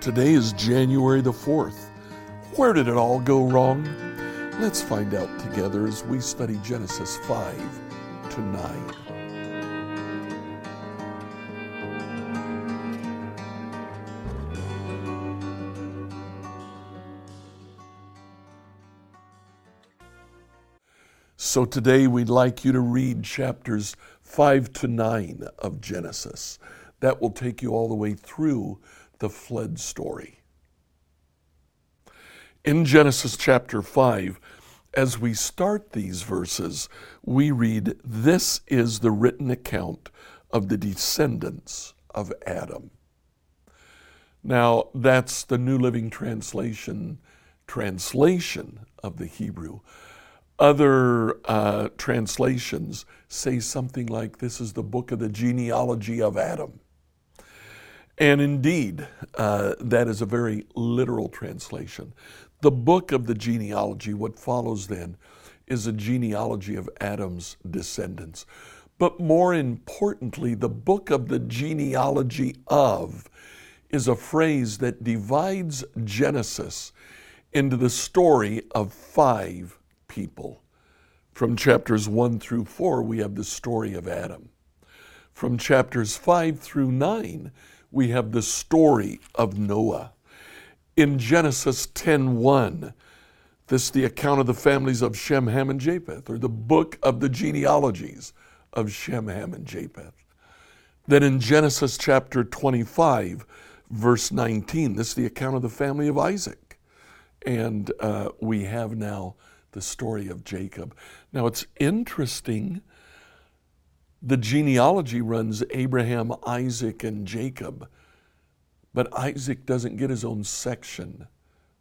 Today is January the 4th. Where did it all go wrong? Let's find out together as we study Genesis 5 to 9. So today we'd like you to read chapters 5 to 9 of Genesis. That will take you all the way through the flood story. In Genesis chapter 5, as we start these verses, we read, This is the written account of the descendants of Adam. Now, that's the New Living Translation translation of the Hebrew. Other uh, translations say something like this is the book of the genealogy of Adam. And indeed, uh, that is a very literal translation. The book of the genealogy, what follows then, is a genealogy of Adam's descendants. But more importantly, the book of the genealogy of is a phrase that divides Genesis into the story of five people. From chapters 1 through 4, we have the story of Adam. From chapters 5 through 9, we have the story of Noah. In Genesis 10:1, this is the account of the families of Shem, Ham, and Japheth, or the book of the genealogies of Shem, Ham, and Japheth. Then in Genesis chapter 25, verse 19, this is the account of the family of Isaac. And uh, we have now the story of Jacob. Now it's interesting. The genealogy runs Abraham, Isaac, and Jacob, but Isaac doesn't get his own section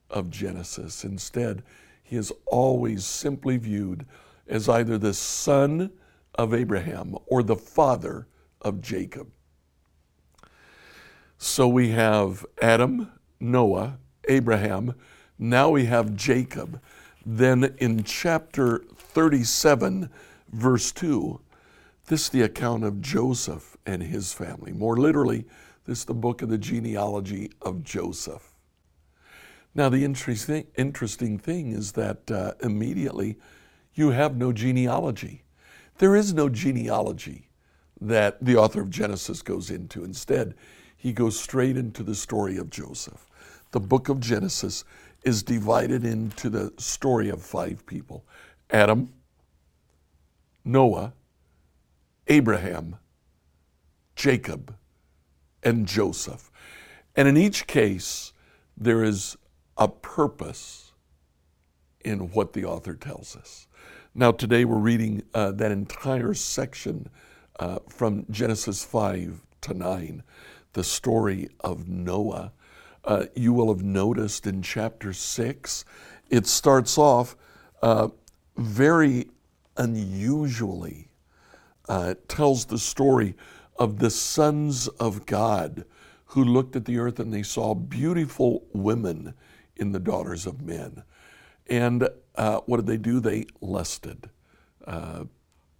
of Genesis. Instead, he is always simply viewed as either the son of Abraham or the father of Jacob. So we have Adam, Noah, Abraham, now we have Jacob. Then in chapter 37, verse 2, this is the account of Joseph and his family. More literally, this is the book of the genealogy of Joseph. Now, the interesting, interesting thing is that uh, immediately you have no genealogy. There is no genealogy that the author of Genesis goes into. Instead, he goes straight into the story of Joseph. The book of Genesis is divided into the story of five people Adam, Noah, Abraham, Jacob, and Joseph. And in each case, there is a purpose in what the author tells us. Now, today we're reading uh, that entire section uh, from Genesis 5 to 9, the story of Noah uh, you will have noticed in chapter 6, it starts off uh, very unusually. Uh, tells the story of the sons of God who looked at the earth and they saw beautiful women in the daughters of men. And uh, what did they do? They lusted. Uh,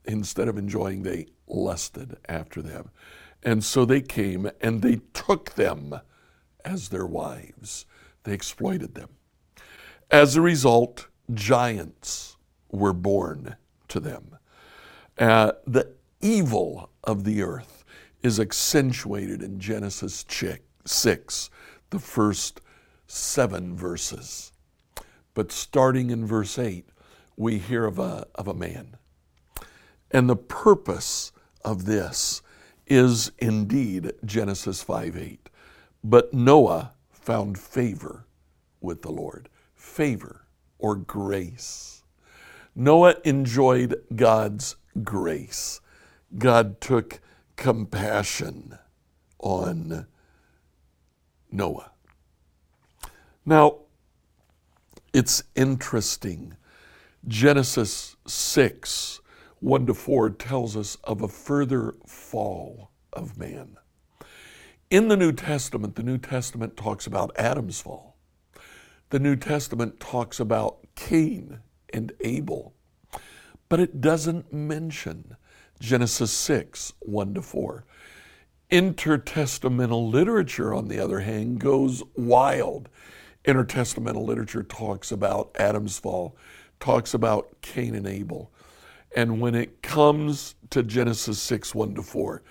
instead of enjoying, they lusted after them. And so they came and they took them as their wives. They exploited them. As a result, giants were born to them. Uh, the evil of the earth is accentuated in Genesis 6, the first seven verses. But starting in verse 8, we hear of a, of a man. And the purpose of this is indeed Genesis 5 8. But Noah found favor with the Lord. Favor or grace. Noah enjoyed God's grace. God took compassion on Noah. Now, it's interesting. Genesis 6, 1 to 4 tells us of a further fall of man. In the New Testament, the New Testament talks about Adam's fall. The New Testament talks about Cain and Abel, but it doesn't mention Genesis 6 1 to 4. Intertestamental literature, on the other hand, goes wild. Intertestamental literature talks about Adam's fall, talks about Cain and Abel. And when it comes to Genesis 6 1 to 4,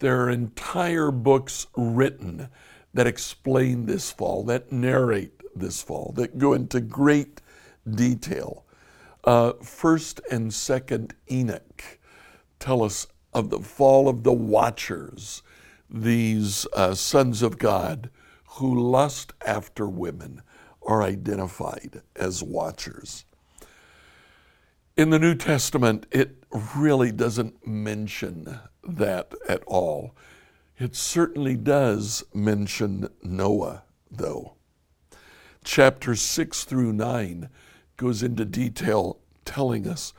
there are entire books written that explain this fall, that narrate this fall, that go into great detail. Uh, first and Second Enoch tell us of the fall of the Watchers, these uh, sons of God who lust after women are identified as watchers. In the New Testament, it really doesn't mention that at all. It certainly does mention Noah, though. Chapter 6 through 9 goes into detail telling us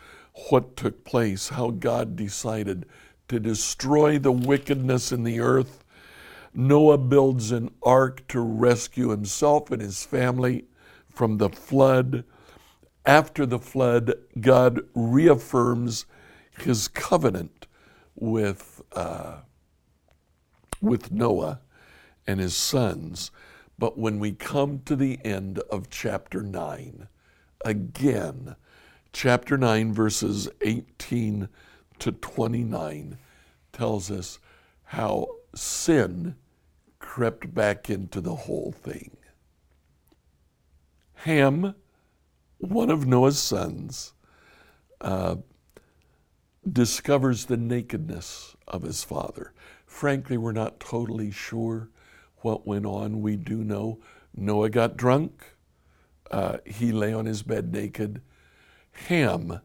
what took place, how God decided to destroy the wickedness in the earth. Noah builds an ark to rescue himself and his family from the flood. After the flood, God reaffirms his covenant with, uh, with Noah and his sons. But when we come to the end of chapter 9, again, chapter 9, verses 18 to 29, tells us how sin crept back into the whole thing. Ham, one of Noah's sons, uh, discovers the nakedness of his father. Frankly, we're not totally sure what went on. We do know Noah got drunk. Uh, he lay on his bed naked. Ham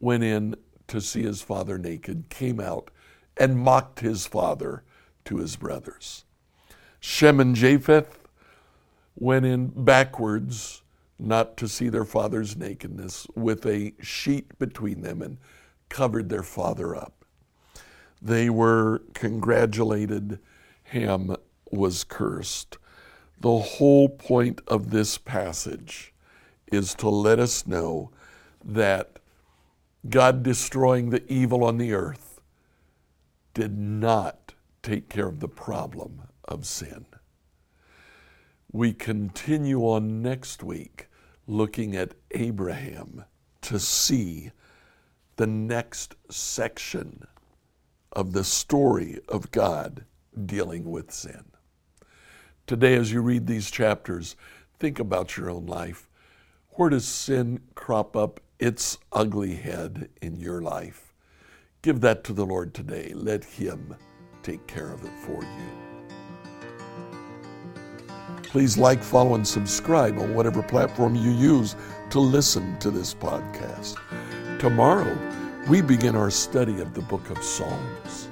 went in to see his father naked, came out, and mocked his father to his brothers. Shem and Japheth went in backwards, not to see their father's nakedness, with a sheet between them and covered their father up. They were congratulated. Ham was cursed. The whole point of this passage is to let us know that God destroying the evil on the earth did not take care of the problem of sin. We continue on next week looking at Abraham to see the next section of the story of God dealing with sin. Today, as you read these chapters, think about your own life. Where does sin crop up its ugly head in your life? Give that to the Lord today. Let Him take care of it for you. Please like, follow, and subscribe on whatever platform you use to listen to this podcast. Tomorrow, we begin our study of the book of Psalms.